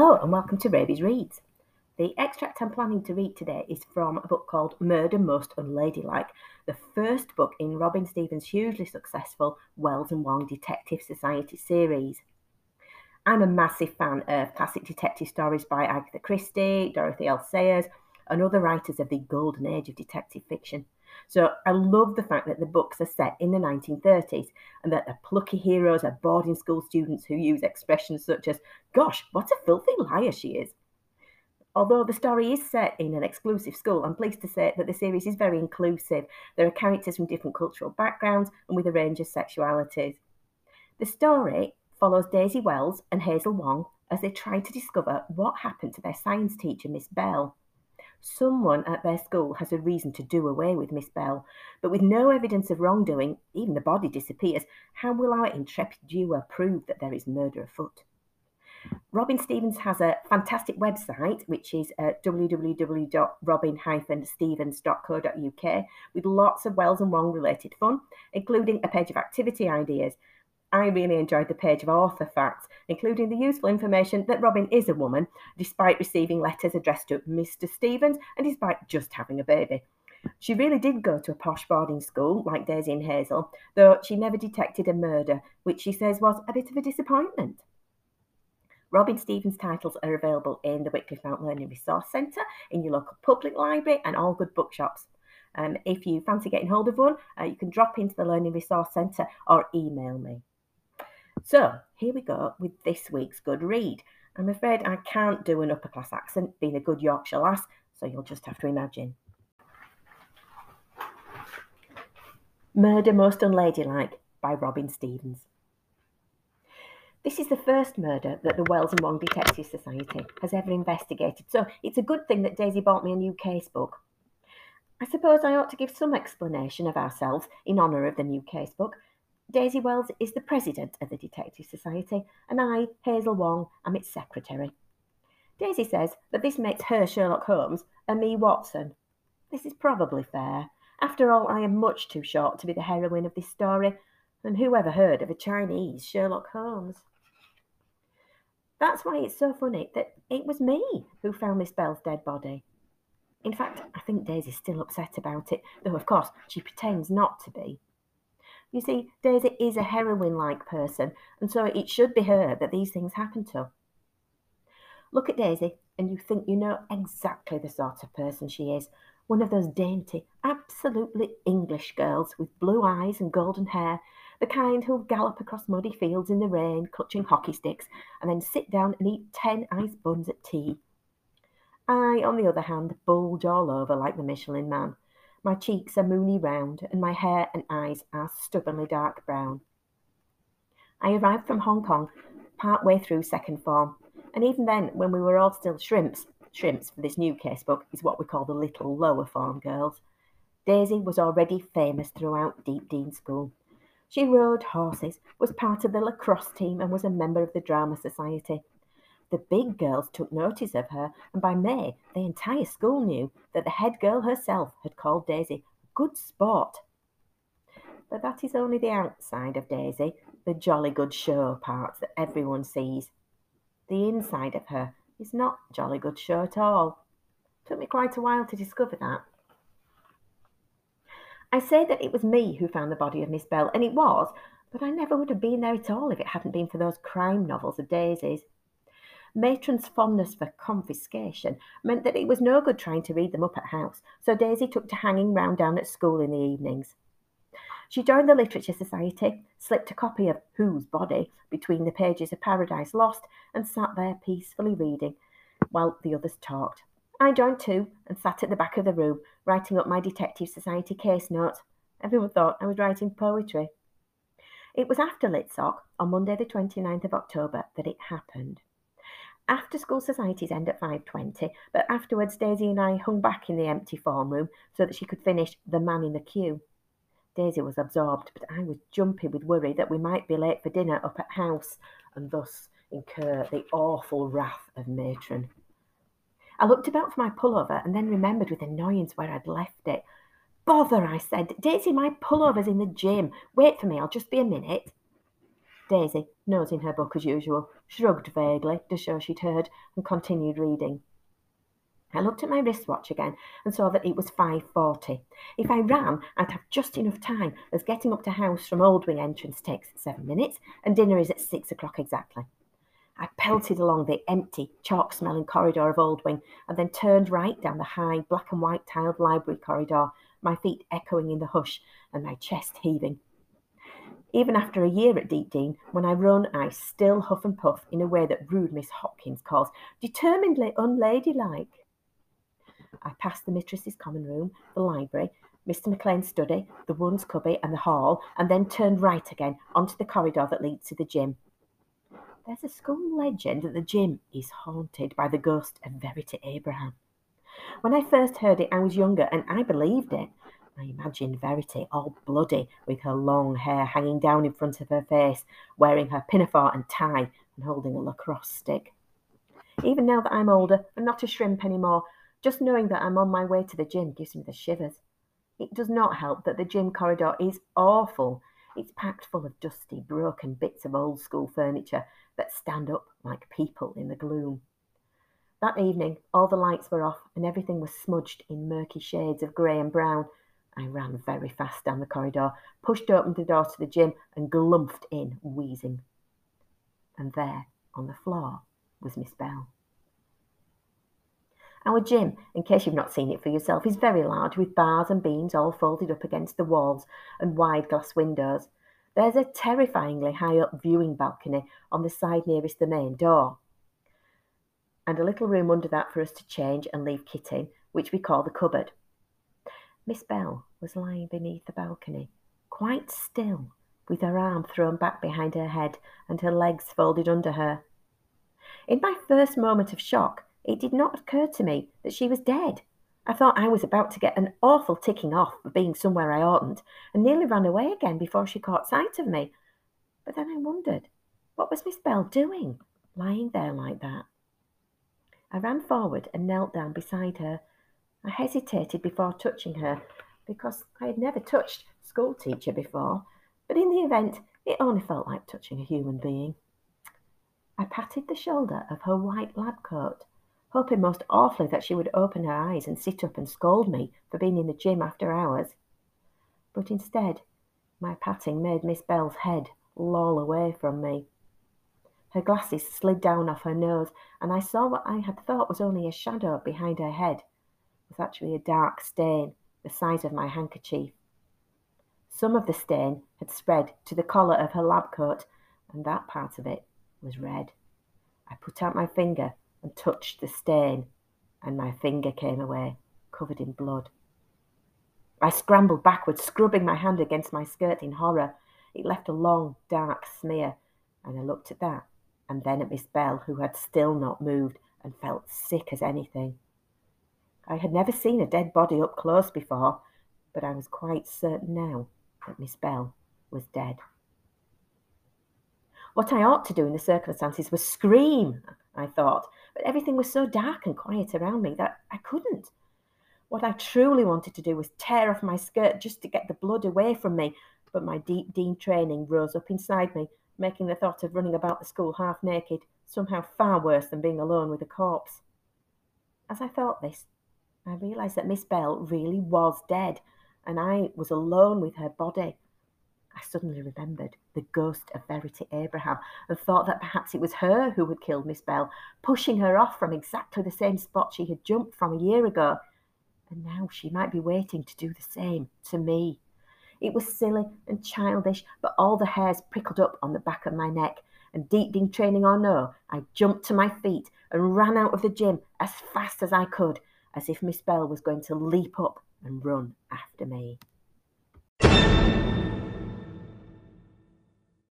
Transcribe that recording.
Hello and welcome to Raby's Reads. The extract I'm planning to read today is from a book called Murder Most Unladylike, the first book in Robin Stevens' hugely successful Wells and Wong Detective Society series. I'm a massive fan of classic detective stories by Agatha Christie, Dorothy L. Sayers, and other writers of the golden age of detective fiction. So I love the fact that the books are set in the 1930s and that the plucky heroes are boarding school students who use expressions such as, gosh, what a filthy liar she is. Although the story is set in an exclusive school, I'm pleased to say that the series is very inclusive. There are characters from different cultural backgrounds and with a range of sexualities. The story follows Daisy Wells and Hazel Wong as they try to discover what happened to their science teacher, Miss Bell. Someone at their school has a reason to do away with Miss Bell, but with no evidence of wrongdoing, even the body disappears. How will our intrepid duo prove that there is murder afoot? Robin Stevens has a fantastic website, which is uh, www.robin-stevens.co.uk, with lots of Wells and Wong related fun, including a page of activity ideas. I really enjoyed the page of author facts, including the useful information that Robin is a woman, despite receiving letters addressed to Mr. Stevens and despite just having a baby. She really did go to a posh boarding school, like Daisy and Hazel, though she never detected a murder, which she says was a bit of a disappointment. Robin Stevens titles are available in the Whitcliffe Mount Learning Resource Centre, in your local public library, and all good bookshops. Um, if you fancy getting hold of one, uh, you can drop into the Learning Resource Centre or email me. So here we go with this week's good read. I'm afraid I can't do an upper class accent, being a good Yorkshire lass, so you'll just have to imagine. Murder Most Unladylike by Robin Stevens. This is the first murder that the Wells and Wong Detective Society has ever investigated, so it's a good thing that Daisy bought me a new case book. I suppose I ought to give some explanation of ourselves in honour of the new case book, Daisy Wells is the president of the Detective Society, and I, Hazel Wong, am its secretary. Daisy says that this makes her Sherlock Holmes and me Watson. This is probably fair. After all, I am much too short to be the heroine of this story, and who ever heard of a Chinese Sherlock Holmes? That's why it's so funny that it was me who found Miss Bell's dead body. In fact, I think Daisy's still upset about it, though of course she pretends not to be. You see, Daisy is a heroine like person, and so it should be her that these things happen to. Look at Daisy, and you think you know exactly the sort of person she is one of those dainty, absolutely English girls with blue eyes and golden hair, the kind who'll gallop across muddy fields in the rain, clutching hockey sticks, and then sit down and eat ten ice buns at tea. I, on the other hand, bulge all over like the Michelin man my cheeks are moony round, and my hair and eyes are stubbornly dark brown. I arrived from Hong Kong part way through second form, and even then, when we were all still shrimps, shrimps for this new casebook is what we call the little lower form girls, Daisy was already famous throughout Deepdean School. She rode horses, was part of the lacrosse team, and was a member of the Drama Society. The big girls took notice of her, and by May the entire school knew that the head girl herself had called Daisy a good sport. But that is only the outside of Daisy, the jolly good show part that everyone sees. The inside of her is not jolly good show at all. Took me quite a while to discover that. I say that it was me who found the body of Miss Bell, and it was, but I never would have been there at all if it hadn't been for those crime novels of Daisy's. Matron's fondness for confiscation meant that it was no good trying to read them up at house, so Daisy took to hanging round down at school in the evenings. She joined the Literature Society, slipped a copy of Whose Body between the pages of Paradise Lost, and sat there peacefully reading while the others talked. I joined too and sat at the back of the room, writing up my Detective Society case notes. Everyone thought I was writing poetry. It was after Litsock, on Monday the 29th of October, that it happened. After school societies end at 5.20, but afterwards Daisy and I hung back in the empty form room so that she could finish The Man in the Queue. Daisy was absorbed, but I was jumpy with worry that we might be late for dinner up at house and thus incur the awful wrath of matron. I looked about for my pullover and then remembered with annoyance where I'd left it. Bother, I said. Daisy, my pullover's in the gym. Wait for me, I'll just be a minute. Daisy, nosing her book as usual, shrugged vaguely to show she'd heard and continued reading. I looked at my wristwatch again and saw that it was 5.40. If I ran, I'd have just enough time, as getting up to house from Old Wing entrance takes seven minutes, and dinner is at six o'clock exactly. I pelted along the empty, chalk smelling corridor of Old Wing and then turned right down the high, black and white tiled library corridor, my feet echoing in the hush and my chest heaving. Even after a year at Deepdean, when I run, I still huff and puff in a way that rude Miss Hopkins calls determinedly unladylike. I passed the mistress's common room, the library, Mr. McLean's study, the woman's cubby, and the hall, and then turned right again onto the corridor that leads to the gym. There's a school legend that the gym is haunted by the ghost of Verity Abraham. When I first heard it, I was younger and I believed it. I imagined Verity all bloody, with her long hair hanging down in front of her face, wearing her pinafore and tie, and holding a lacrosse stick. Even now that I'm older and not a shrimp anymore. just knowing that I'm on my way to the gym gives me the shivers. It does not help that the gym corridor is awful. It's packed full of dusty, broken bits of old school furniture that stand up like people in the gloom. That evening, all the lights were off and everything was smudged in murky shades of grey and brown. I ran very fast down the corridor, pushed open the door to the gym, and glumped in, wheezing. And there, on the floor, was Miss Bell. Our gym, in case you've not seen it for yourself, is very large with bars and beams all folded up against the walls and wide glass windows. There's a terrifyingly high up viewing balcony on the side nearest the main door, and a little room under that for us to change and leave kit in, which we call the cupboard. Miss Bell was lying beneath the balcony, quite still, with her arm thrown back behind her head and her legs folded under her. In my first moment of shock, it did not occur to me that she was dead. I thought I was about to get an awful ticking off for being somewhere I oughtn't, and nearly ran away again before she caught sight of me. But then I wondered, what was Miss Bell doing, lying there like that? I ran forward and knelt down beside her. I hesitated before touching her, because I had never touched school teacher before, but in the event, it only felt like touching a human being. I patted the shoulder of her white lab coat hoping most awfully that she would open her eyes and sit up and scold me for being in the gym after hours. But instead, my patting made Miss Bell's head loll away from me. Her glasses slid down off her nose, and I saw what I had thought was only a shadow behind her head was actually a dark stain the size of my handkerchief. Some of the stain had spread to the collar of her lab coat, and that part of it was red. I put out my finger and touched the stain, and my finger came away, covered in blood. I scrambled backward, scrubbing my hand against my skirt in horror. It left a long, dark smear, and I looked at that, and then at Miss Bell, who had still not moved and felt sick as anything. I had never seen a dead body up close before, but I was quite certain now that Miss Bell was dead. What I ought to do in the circumstances was scream, I thought, but everything was so dark and quiet around me that I couldn't. What I truly wanted to do was tear off my skirt just to get the blood away from me, but my Deepdean training rose up inside me, making the thought of running about the school half naked somehow far worse than being alone with a corpse. As I thought this, I realised that Miss Bell really was dead, and I was alone with her body. I suddenly remembered the ghost of Verity Abraham and thought that perhaps it was her who had killed Miss Bell, pushing her off from exactly the same spot she had jumped from a year ago. And now she might be waiting to do the same to me. It was silly and childish, but all the hairs prickled up on the back of my neck. And Deepdean training or no, I jumped to my feet and ran out of the gym as fast as I could, as if Miss Bell was going to leap up and run after me.